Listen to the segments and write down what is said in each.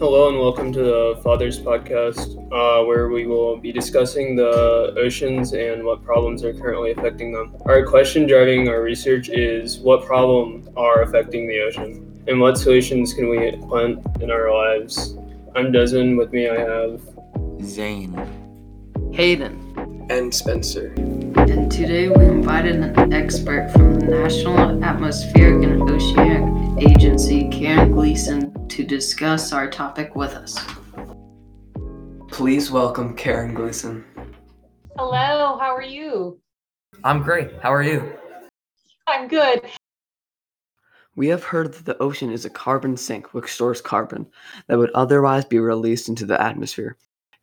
Hello and welcome to the Fathers Podcast, uh, where we will be discussing the oceans and what problems are currently affecting them. Our question driving our research is what problems are affecting the ocean and what solutions can we implement in our lives? I'm Desmond. With me, I have Zane. Hayden. and Spencer. And today we invited an expert from the National Atmospheric and Oceanic Agency, Karen Gleason, to discuss our topic with us. Please welcome Karen Gleason. Hello, how are you? I'm great. How are you? I'm good. We have heard that the ocean is a carbon sink which stores carbon that would otherwise be released into the atmosphere.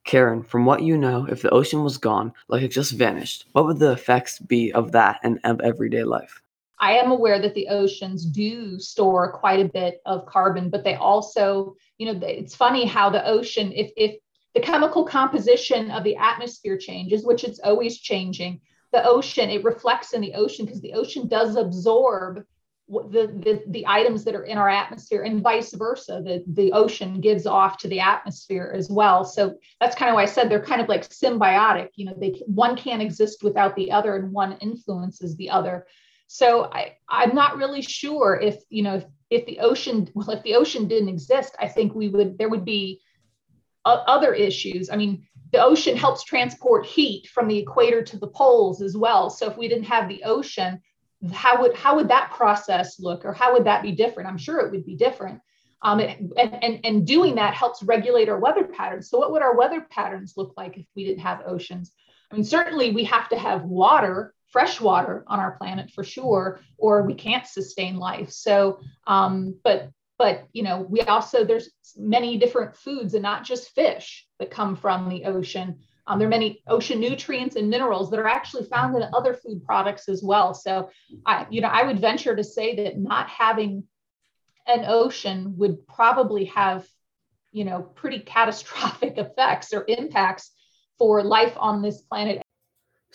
Karen, from what you know, if the ocean was gone, like it just vanished, what would the effects be of that and of everyday life? I am aware that the oceans do store quite a bit of carbon, but they also, you know, it's funny how the ocean, if if the chemical composition of the atmosphere changes, which it's always changing, the ocean, it reflects in the ocean because the ocean does absorb the, the, the items that are in our atmosphere and vice versa. The, the ocean gives off to the atmosphere as well. So that's kind of why i said they're kind of like symbiotic. You know they one can't exist without the other and one influences the other so i i'm not really sure if you know if, if the ocean well if the ocean didn't exist i think we would there would be other issues. I mean the ocean helps transport heat from the equator to the poles as well. So if we didn't have the ocean how would how would that process look or how would that be different? I'm sure it would be different. Um, it, and, and, and doing that helps regulate our weather patterns. So what would our weather patterns look like if we didn't have oceans? I mean certainly we have to have water fresh water on our planet for sure or we can't sustain life so um, but but you know we also there's many different foods and not just fish that come from the ocean um, there are many ocean nutrients and minerals that are actually found in other food products as well. So, I, you know, I would venture to say that not having an ocean would probably have, you know, pretty catastrophic effects or impacts for life on this planet.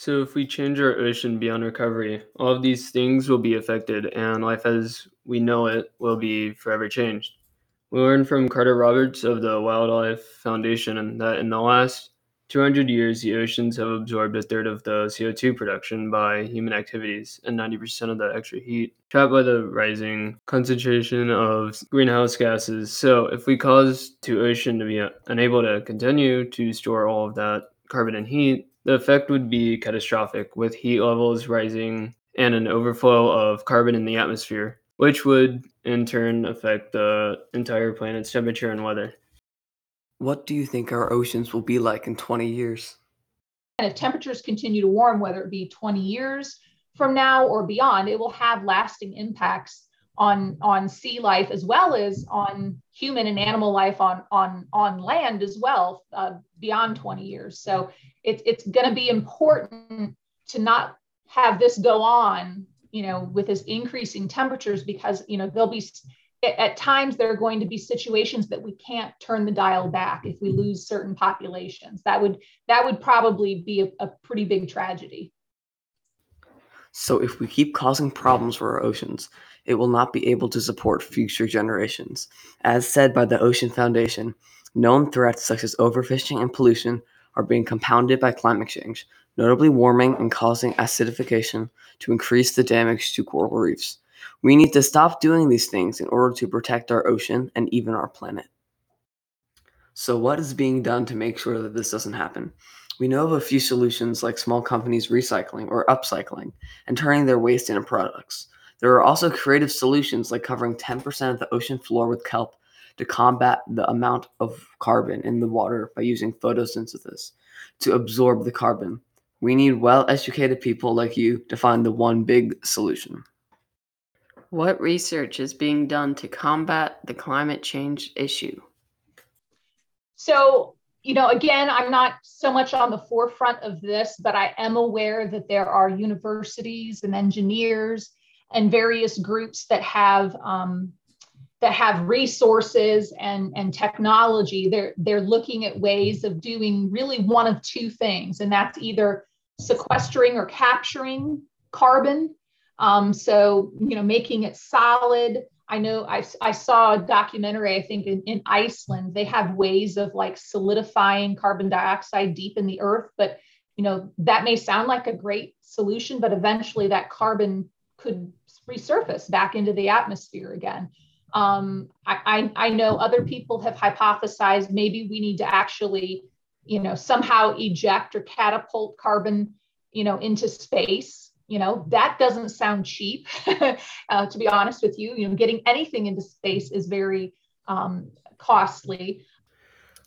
So, if we change our ocean beyond recovery, all of these things will be affected, and life as we know it will be forever changed. We learned from Carter Roberts of the Wildlife Foundation that in the last 200 years, the oceans have absorbed a third of the CO2 production by human activities and 90% of the extra heat trapped by the rising concentration of greenhouse gases. So, if we cause the ocean to be unable to continue to store all of that carbon and heat, the effect would be catastrophic, with heat levels rising and an overflow of carbon in the atmosphere, which would in turn affect the entire planet's temperature and weather. What do you think our oceans will be like in 20 years? And if temperatures continue to warm, whether it be 20 years from now or beyond, it will have lasting impacts on on sea life as well as on human and animal life on on on land as well uh, beyond 20 years. So it's it's going to be important to not have this go on, you know, with this increasing temperatures because you know there'll be at times there are going to be situations that we can't turn the dial back if we lose certain populations that would that would probably be a, a, pretty big tragedy so if we keep causing problems for our oceans it will not be able to support future generations as said by the ocean foundation known threats such as overfishing and pollution are being compounded by climate change notably warming and causing acidification to increase the damage to coral reefs we need to stop doing these things in order to protect our ocean and even our planet. So, what is being done to make sure that this doesn't happen? We know of a few solutions like small companies recycling or upcycling and turning their waste into products. There are also creative solutions like covering 10% of the ocean floor with kelp to combat the amount of carbon in the water by using photosynthesis to absorb the carbon. We need well educated people like you to find the one big solution. What research is being done to combat the climate change issue? So, you know, again, I'm not so much on the forefront of this, but I am aware that there are universities and engineers and various groups that have um, that have resources and, and technology. They're they're looking at ways of doing really one of two things, and that's either sequestering or capturing carbon um, so, you know, making it solid. I know I, I saw a documentary, I think in, in Iceland, they have ways of like solidifying carbon dioxide deep in the earth. But, you know, that may sound like a great solution, but eventually that carbon could resurface back into the atmosphere again. Um, I, I, I know other people have hypothesized maybe we need to actually, you know, somehow eject or catapult carbon, you know, into space. You know, that doesn't sound cheap, uh, to be honest with you. You know, getting anything into space is very um, costly.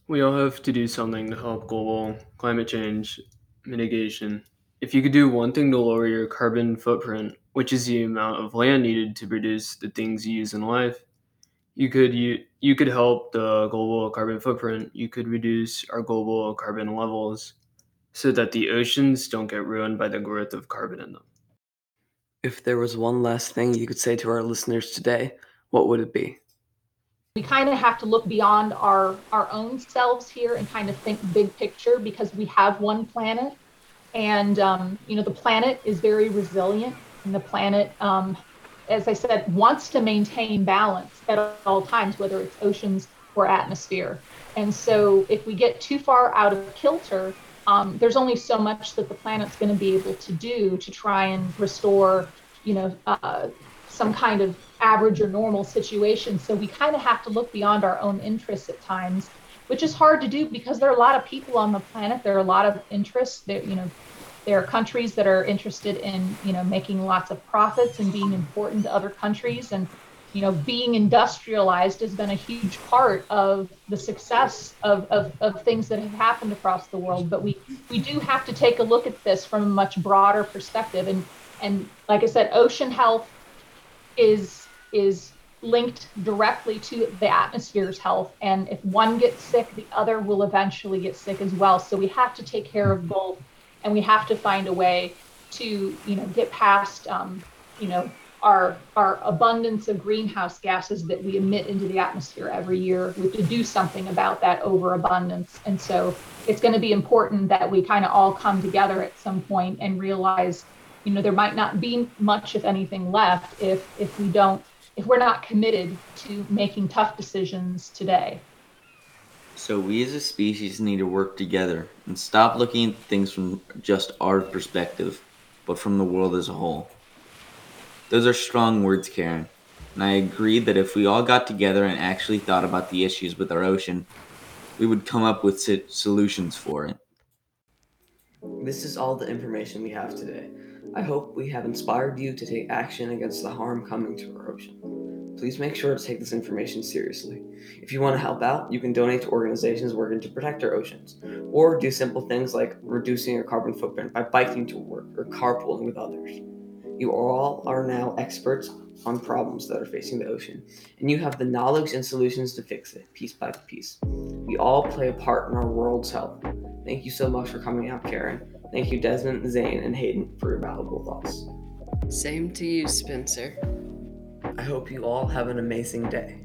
We all have to do something to help global climate change mitigation. If you could do one thing to lower your carbon footprint, which is the amount of land needed to produce the things you use in life, you could you, you could help the global carbon footprint. You could reduce our global carbon levels so that the oceans don't get ruined by the growth of carbon in them. If there was one last thing you could say to our listeners today, what would it be? We kind of have to look beyond our our own selves here and kind of think big picture because we have one planet, and um, you know the planet is very resilient, and the planet um, as I said, wants to maintain balance at all times, whether it's oceans or atmosphere. And so if we get too far out of kilter, um, there's only so much that the planet's going to be able to do to try and restore, you know, uh, some kind of average or normal situation. So we kind of have to look beyond our own interests at times, which is hard to do because there are a lot of people on the planet. There are a lot of interests. There, you know, there are countries that are interested in, you know, making lots of profits and being important to other countries. And, you know, being industrialized has been a huge part of the success of, of, of things that have happened across the world. But we, we do have to take a look at this from a much broader perspective. And, and like I said, ocean health is, is linked directly to the atmosphere's health. And if one gets sick, the other will eventually get sick as well. So we have to take care of both and we have to find a way to you know get past um, you know our our abundance of greenhouse gases that we emit into the atmosphere every year. We have to do something about that overabundance, and so it's going to be important that we kind of all come together at some point and realize, you know, there might not be much, if anything, left if if we don't if we're not committed to making tough decisions today. So we as a species need to work together and stop looking at things from just our perspective, but from the world as a whole. Those are strong words, Karen. And I agree that if we all got together and actually thought about the issues with our ocean, we would come up with solutions for it. This is all the information we have today. I hope we have inspired you to take action against the harm coming to our ocean please make sure to take this information seriously. If you want to help out, you can donate to organizations working to protect our oceans, or do simple things like reducing your carbon footprint by biking to work or carpooling with others. You all are now experts on problems that are facing the ocean, and you have the knowledge and solutions to fix it piece by piece. We all play a part in our world's health. Thank you so much for coming out, Karen. Thank you, Desmond, Zane, and Hayden, for your valuable thoughts. Same to you, Spencer. I hope you all have an amazing day.